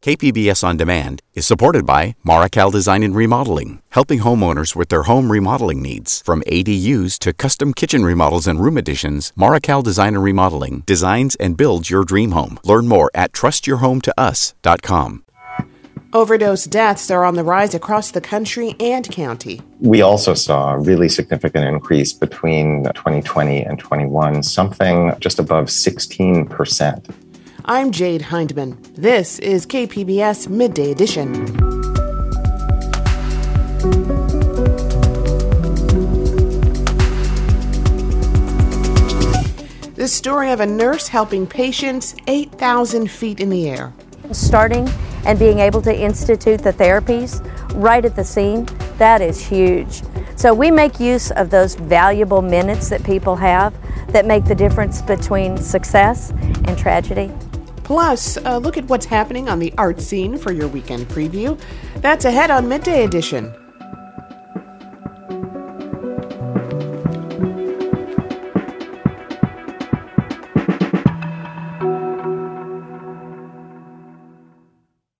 KPBS On Demand is supported by Marrokal Design and Remodeling, helping homeowners with their home remodeling needs. From ADUs to custom kitchen remodels and room additions, Marrokal Design and Remodeling designs and builds your dream home. Learn more at trustyourhometous.com. Overdose deaths are on the rise across the country and county. We also saw a really significant increase between 2020 and 21, something just above 16%. I'm Jade Hindman. This is KPBS Midday Edition. The story of a nurse helping patients 8,000 feet in the air. Starting and being able to institute the therapies right at the scene, that is huge. So we make use of those valuable minutes that people have that make the difference between success and tragedy. Plus, uh, look at what's happening on the art scene for your weekend preview. That's ahead on Midday Edition.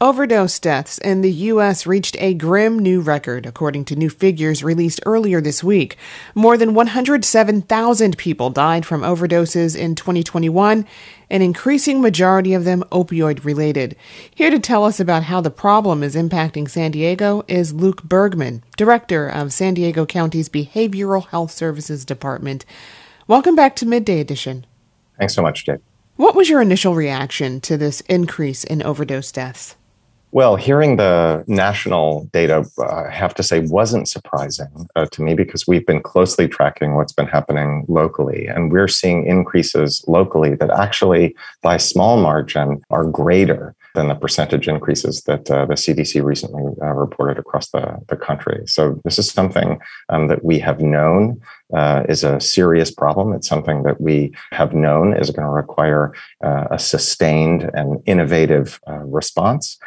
Overdose deaths in the U.S. reached a grim new record, according to new figures released earlier this week. More than 107,000 people died from overdoses in 2021, an increasing majority of them opioid related. Here to tell us about how the problem is impacting San Diego is Luke Bergman, director of San Diego County's Behavioral Health Services Department. Welcome back to Midday Edition. Thanks so much, Jade. What was your initial reaction to this increase in overdose deaths? Well, hearing the national data, uh, I have to say, wasn't surprising uh, to me because we've been closely tracking what's been happening locally. And we're seeing increases locally that actually, by small margin, are greater than the percentage increases that uh, the CDC recently uh, reported across the, the country. So, this is something um, that we have known uh, is a serious problem. It's something that we have known is going to require uh, a sustained and innovative uh, response.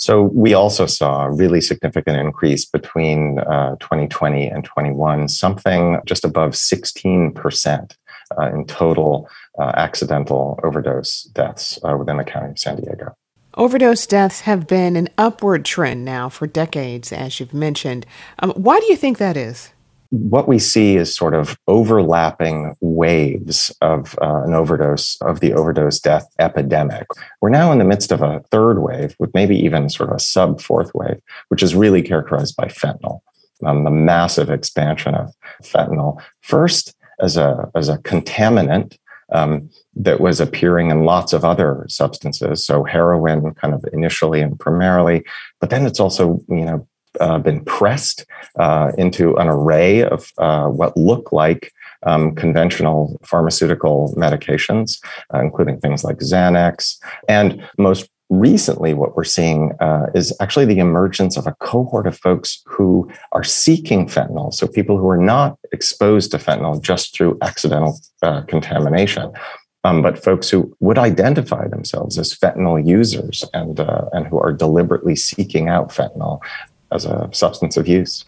So we also saw a really significant increase between uh, 2020 and 21, something just above 16% uh, in total uh, accidental overdose deaths uh, within the county of San Diego. Overdose deaths have been an upward trend now for decades, as you've mentioned. Um, why do you think that is? What we see is sort of overlapping waves of uh, an overdose of the overdose death epidemic. We're now in the midst of a third wave with maybe even sort of a sub fourth wave, which is really characterized by fentanyl, um, the massive expansion of fentanyl. First, as a, as a contaminant um, that was appearing in lots of other substances. So heroin kind of initially and primarily, but then it's also, you know, uh, been pressed uh, into an array of uh, what look like um, conventional pharmaceutical medications, uh, including things like Xanax. And most recently, what we're seeing uh, is actually the emergence of a cohort of folks who are seeking fentanyl. So, people who are not exposed to fentanyl just through accidental uh, contamination. Um, but folks who would identify themselves as fentanyl users and uh, and who are deliberately seeking out fentanyl as a substance of use.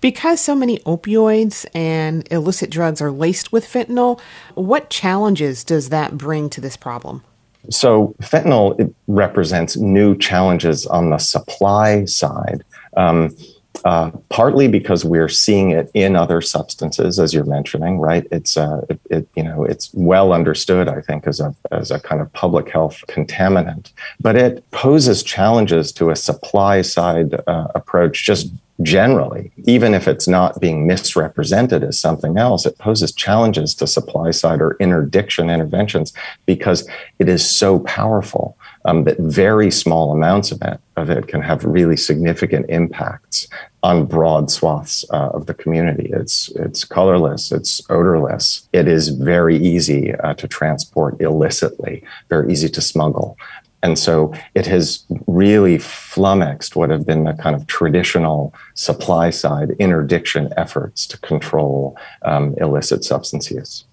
Because so many opioids and illicit drugs are laced with fentanyl, what challenges does that bring to this problem? So, fentanyl represents new challenges on the supply side. Um, uh, partly because we're seeing it in other substances, as you're mentioning, right? It's uh, it, it, you know it's well understood, I think, as a as a kind of public health contaminant, but it poses challenges to a supply side uh, approach just generally, even if it's not being misrepresented as something else, it poses challenges to supply side or interdiction interventions because it is so powerful um, that very small amounts of it, of it can have really significant impacts on broad swaths uh, of the community. It's it's colorless, it's odorless. It is very easy uh, to transport illicitly, very easy to smuggle. And so it has really flummoxed what have been the kind of traditional supply side interdiction efforts to control um, illicit substance use.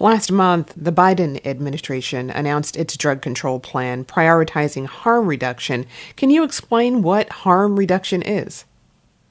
Last month, the Biden administration announced its drug control plan prioritizing harm reduction. Can you explain what harm reduction is?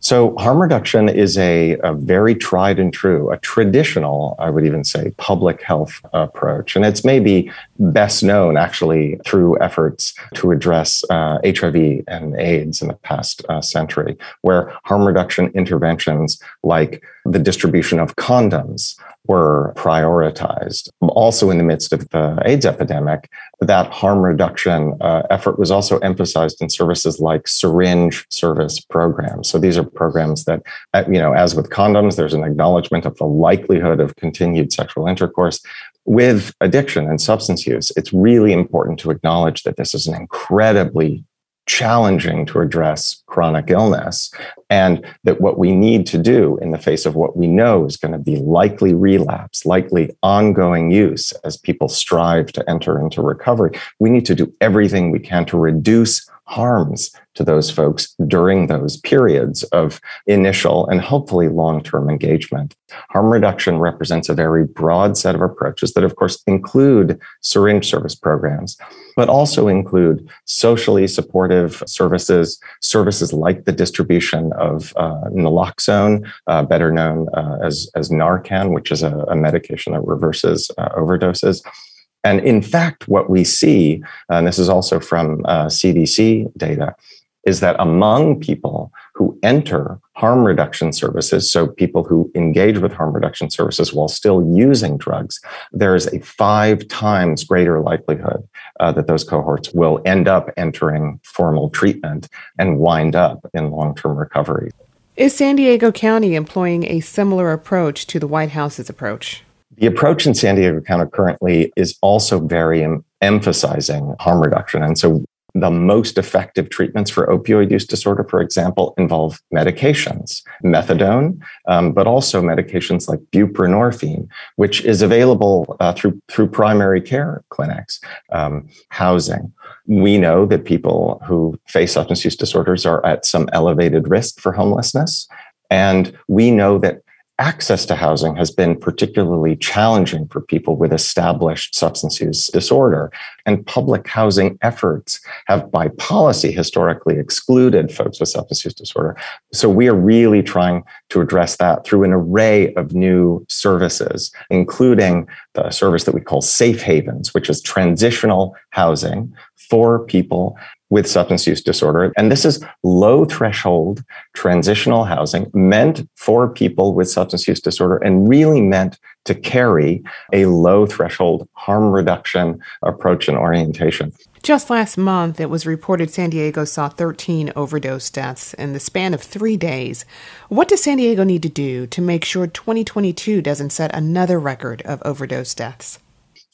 So, harm reduction is a, a, very tried and true, a traditional, I would even say, public health approach. And it's maybe best known actually through efforts to address uh, HIV and AIDS in the past uh, century, where harm reduction interventions like the distribution of condoms were prioritized. Also, in the midst of the AIDS epidemic, that harm reduction uh, effort was also emphasized in services like syringe service programs. So these are programs that, uh, you know, as with condoms, there's an acknowledgement of the likelihood of continued sexual intercourse. With addiction and substance use, it's really important to acknowledge that this is an incredibly challenging to address chronic illness and that what we need to do in the face of what we know is going to be likely relapse likely ongoing use as people strive to enter into recovery we need to do everything we can to reduce harms to those folks during those periods of initial and hopefully long term engagement. Harm reduction represents a very broad set of approaches that, of course, include syringe service programs, but also include socially supportive services, services like the distribution of uh, naloxone, uh, better known uh, as, as Narcan, which is a, a medication that reverses uh, overdoses and in fact, what we see, and this is also from uh, CDC data, is that among people who enter harm reduction services, so people who engage with harm reduction services while still using drugs, there is a five times greater likelihood uh, that those cohorts will end up entering formal treatment and wind up in long term recovery. Is San Diego County employing a similar approach to the White House's approach? The approach in San Diego County currently is also very em- emphasizing harm reduction. And so the most effective treatments for opioid use disorder, for example, involve medications, methadone, um, but also medications like buprenorphine, which is available uh, through through primary care clinics, um, housing. We know that people who face substance use disorders are at some elevated risk for homelessness. And we know that access to housing has been particularly challenging for people with established substance use disorder. And public housing efforts have, by policy, historically excluded folks with substance use disorder. So we are really trying to address that through an array of new services, including the service that we call safe havens, which is transitional housing for people with substance use disorder. And this is low threshold transitional housing meant for people with substance use disorder and really meant to carry a low threshold harm reduction approach and orientation. Just last month, it was reported San Diego saw 13 overdose deaths in the span of three days. What does San Diego need to do to make sure 2022 doesn't set another record of overdose deaths?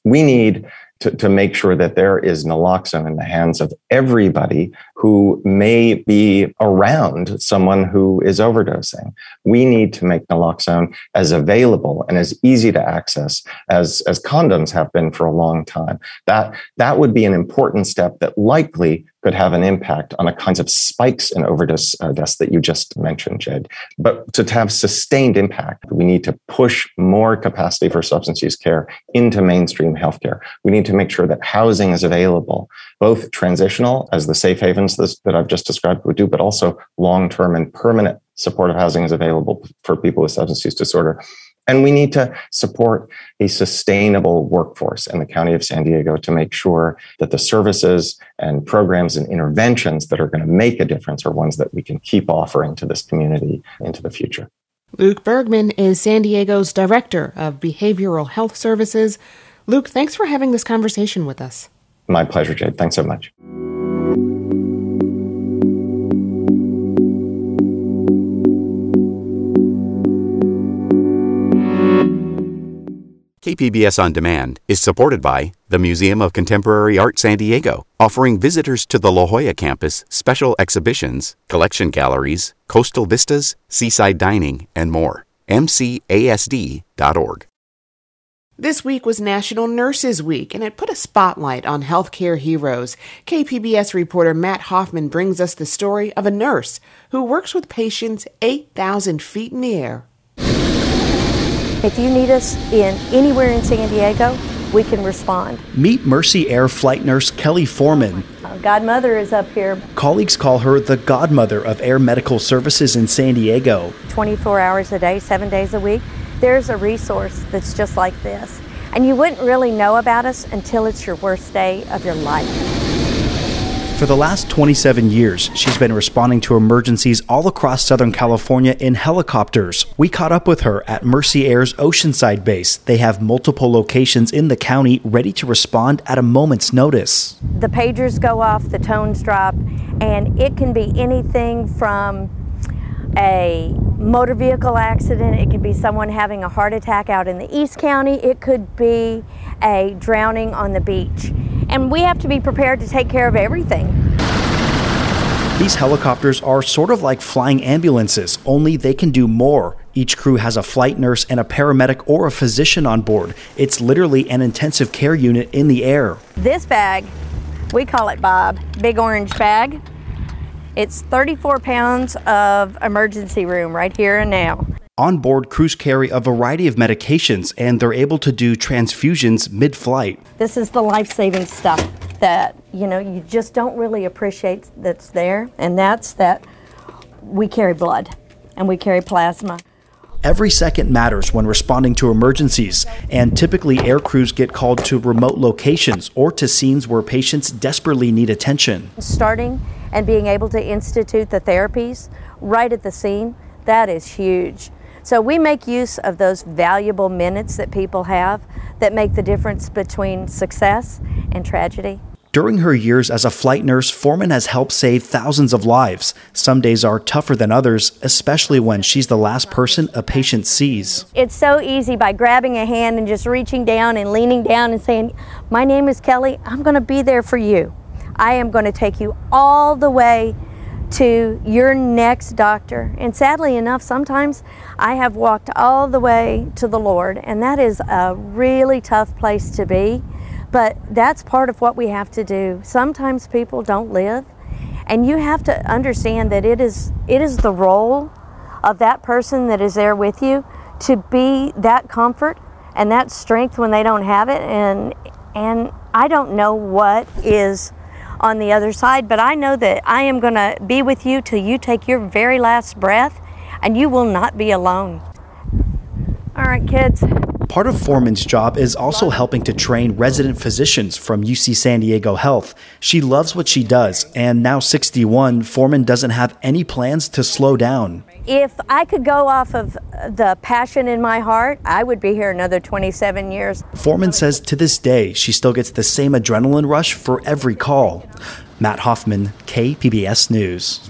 We need to, to make sure that there is naloxone in the hands of everybody who may be around someone who is overdosing. We need to make naloxone as available and as easy to access as, as condoms have been for a long time. That, that would be an important step that likely could have an impact on the kinds of spikes in overdose uh, deaths that you just mentioned, Jade. But to have sustained impact, we need to push more capacity for substance use care into mainstream healthcare. We need to make sure that housing is available, both transitional, as the safe havens that I've just described would do, but also long term and permanent supportive housing is available for people with substance use disorder. And we need to support a sustainable workforce in the county of San Diego to make sure that the services and programs and interventions that are going to make a difference are ones that we can keep offering to this community into the future. Luke Bergman is San Diego's Director of Behavioral Health Services. Luke, thanks for having this conversation with us. My pleasure, Jade. Thanks so much. KPBS On Demand is supported by the Museum of Contemporary Art San Diego, offering visitors to the La Jolla campus special exhibitions, collection galleries, coastal vistas, seaside dining, and more. MCASD.org. This week was National Nurses Week, and it put a spotlight on healthcare heroes. KPBS reporter Matt Hoffman brings us the story of a nurse who works with patients 8,000 feet in the air. If you need us in anywhere in San Diego, we can respond. Meet Mercy Air flight nurse Kelly Foreman. Godmother is up here Colleagues call her the godmother of air medical services in San Diego. 24 hours a day, seven days a week. There's a resource that's just like this. And you wouldn't really know about us until it's your worst day of your life. For the last 27 years, she's been responding to emergencies all across Southern California in helicopters. We caught up with her at Mercy Air's Oceanside base. They have multiple locations in the county ready to respond at a moment's notice. The pagers go off, the tones drop, and it can be anything from a motor vehicle accident, it could be someone having a heart attack out in the East County, it could be a drowning on the beach. And we have to be prepared to take care of everything. These helicopters are sort of like flying ambulances, only they can do more. Each crew has a flight nurse and a paramedic or a physician on board. It's literally an intensive care unit in the air. This bag, we call it Bob, big orange bag. It's 34 pounds of emergency room right here and now. On board, crews carry a variety of medications and they're able to do transfusions mid flight. This is the life saving stuff that, you know, you just don't really appreciate that's there. And that's that we carry blood and we carry plasma. Every second matters when responding to emergencies, and typically air crews get called to remote locations or to scenes where patients desperately need attention. Starting and being able to institute the therapies right at the scene, that is huge. So we make use of those valuable minutes that people have that make the difference between success and tragedy. During her years as a flight nurse, Foreman has helped save thousands of lives. Some days are tougher than others, especially when she's the last person a patient sees. It's so easy by grabbing a hand and just reaching down and leaning down and saying, My name is Kelly, I'm going to be there for you. I am going to take you all the way to your next doctor. And sadly enough, sometimes I have walked all the way to the Lord, and that is a really tough place to be. But that's part of what we have to do. Sometimes people don't live, and you have to understand that it is it is the role of that person that is there with you to be that comfort and that strength when they don't have it and and I don't know what is on the other side, but I know that I am going to be with you till you take your very last breath and you will not be alone. All right, kids. Part of Foreman's job is also helping to train resident physicians from UC San Diego Health. She loves what she does, and now 61, Foreman doesn't have any plans to slow down. If I could go off of the passion in my heart, I would be here another 27 years. Foreman says to this day, she still gets the same adrenaline rush for every call. Matt Hoffman, KPBS News.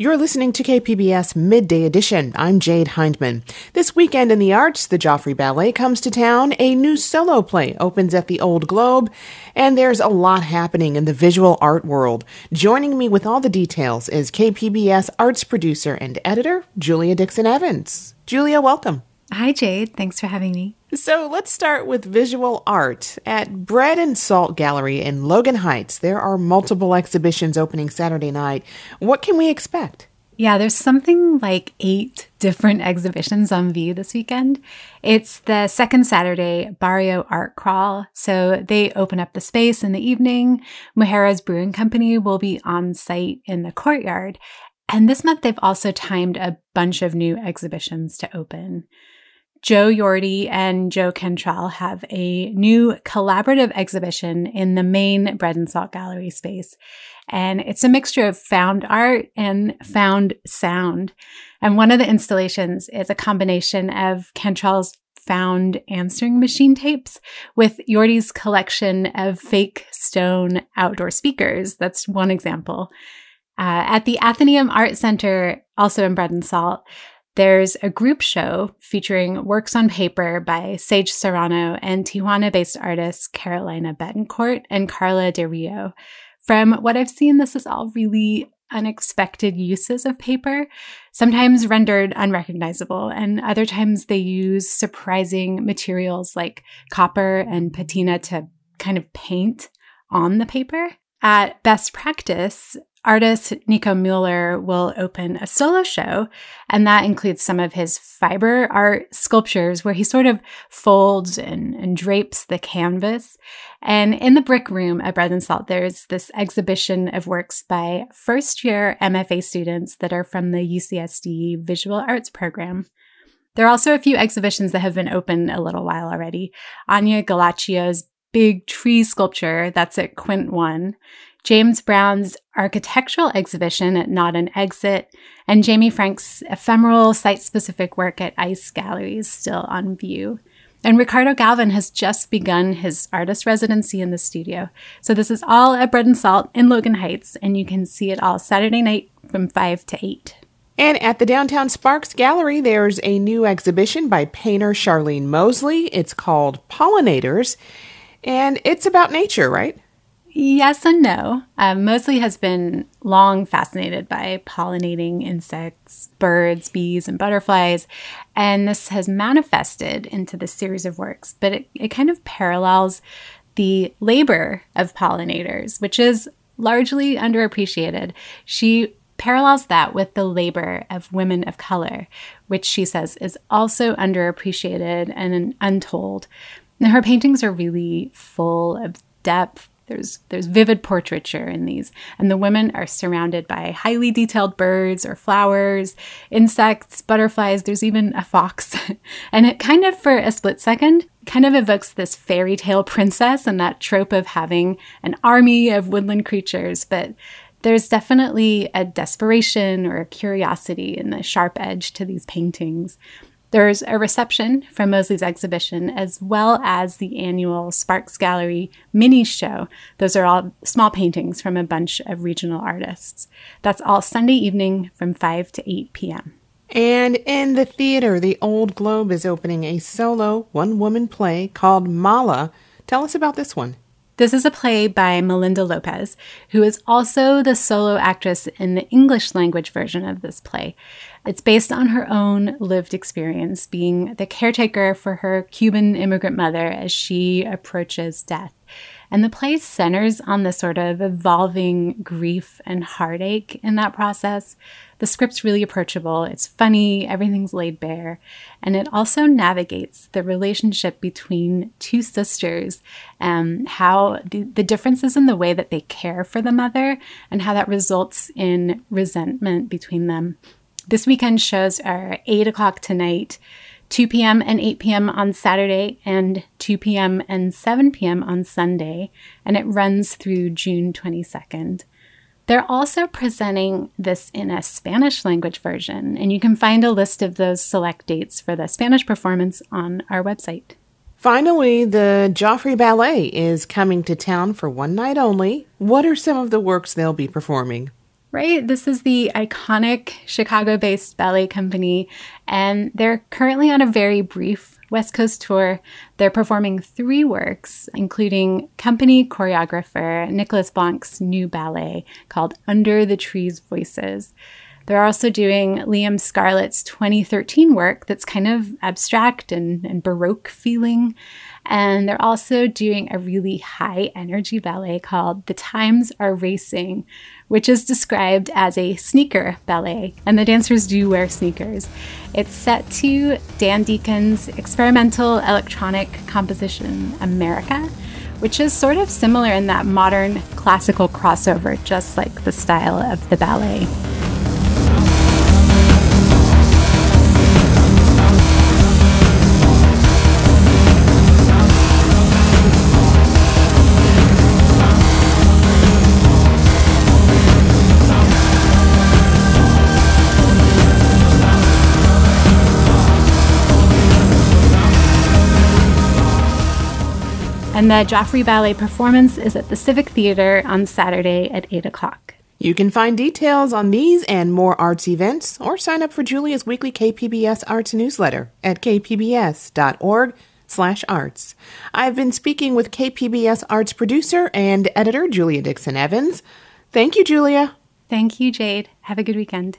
You're listening to KPBS Midday Edition. I'm Jade Hindman. This weekend in the arts, the Joffrey Ballet comes to town. A new solo play opens at the Old Globe, and there's a lot happening in the visual art world. Joining me with all the details is KPBS arts producer and editor, Julia Dixon Evans. Julia, welcome. Hi, Jade. Thanks for having me. So let's start with visual art. At Bread and Salt Gallery in Logan Heights, there are multiple exhibitions opening Saturday night. What can we expect? Yeah, there's something like eight different exhibitions on view this weekend. It's the second Saturday Barrio Art Crawl. So they open up the space in the evening. Mujeres Brewing Company will be on site in the courtyard. And this month, they've also timed a bunch of new exhibitions to open. Joe Yorty and Joe Cantrell have a new collaborative exhibition in the main Bread and Salt Gallery space. And it's a mixture of found art and found sound. And one of the installations is a combination of Cantrell's found answering machine tapes with Yorty's collection of fake stone outdoor speakers. That's one example. Uh, at the Athenaeum Art Center, also in Bread and Salt, there's a group show featuring works on paper by Sage Serrano and Tijuana based artists Carolina Betancourt and Carla De Rio. From what I've seen, this is all really unexpected uses of paper, sometimes rendered unrecognizable, and other times they use surprising materials like copper and patina to kind of paint on the paper. At Best Practice, artist Nico Mueller will open a solo show, and that includes some of his fiber art sculptures where he sort of folds and, and drapes the canvas. And in the Brick Room at Bread and Salt, there's this exhibition of works by first year MFA students that are from the UCSD Visual Arts program. There are also a few exhibitions that have been open a little while already. Anya Gallaccio's big tree sculpture that's at Quint 1, James Brown's architectural exhibition at Not an Exit, and Jamie Frank's ephemeral site specific work at Ice Galleries still on view. And Ricardo Galvan has just begun his artist residency in the studio. So this is all at Bread and Salt in Logan Heights, and you can see it all Saturday night from 5 to 8. And at the Downtown Sparks Gallery, there's a new exhibition by painter Charlene Mosley. It's called Pollinators, and it's about nature, right? Yes and no. Um, Mosley has been long fascinated by pollinating insects, birds, bees, and butterflies, and this has manifested into this series of works. But it, it kind of parallels the labor of pollinators, which is largely underappreciated. She parallels that with the labor of women of color, which she says is also underappreciated and untold. Now, her paintings are really full of depth there's there's vivid portraiture in these, and the women are surrounded by highly detailed birds or flowers, insects, butterflies. There's even a fox, and it kind of for a split second kind of evokes this fairy tale princess and that trope of having an army of woodland creatures, but there's definitely a desperation or a curiosity in the sharp edge to these paintings. There's a reception from Mosley's exhibition, as well as the annual Sparks Gallery mini show. Those are all small paintings from a bunch of regional artists. That's all Sunday evening from 5 to 8 p.m. And in the theater, the Old Globe is opening a solo one woman play called Mala. Tell us about this one. This is a play by Melinda Lopez, who is also the solo actress in the English language version of this play. It's based on her own lived experience being the caretaker for her Cuban immigrant mother as she approaches death. And the play centers on the sort of evolving grief and heartache in that process. The script's really approachable, it's funny, everything's laid bare, and it also navigates the relationship between two sisters and um, how the, the differences in the way that they care for the mother and how that results in resentment between them. This weekend shows are 8 o'clock tonight. 2 p.m. and 8 p.m. on Saturday, and 2 p.m. and 7 p.m. on Sunday, and it runs through June 22nd. They're also presenting this in a Spanish language version, and you can find a list of those select dates for the Spanish performance on our website. Finally, the Joffrey Ballet is coming to town for one night only. What are some of the works they'll be performing? Right? This is the iconic Chicago based ballet company, and they're currently on a very brief West Coast tour. They're performing three works, including company choreographer Nicholas Blanc's new ballet called Under the Trees Voices. They're also doing Liam Scarlett's 2013 work that's kind of abstract and, and Baroque feeling. And they're also doing a really high energy ballet called The Times Are Racing, which is described as a sneaker ballet. And the dancers do wear sneakers. It's set to Dan Deacon's experimental electronic composition, America, which is sort of similar in that modern classical crossover, just like the style of the ballet. And the Joffrey Ballet performance is at the Civic Theater on Saturday at 8 o'clock. You can find details on these and more arts events or sign up for Julia's weekly KPBS Arts newsletter at kpbs.org slash arts. I've been speaking with KPBS Arts producer and editor Julia Dixon Evans. Thank you, Julia. Thank you, Jade. Have a good weekend.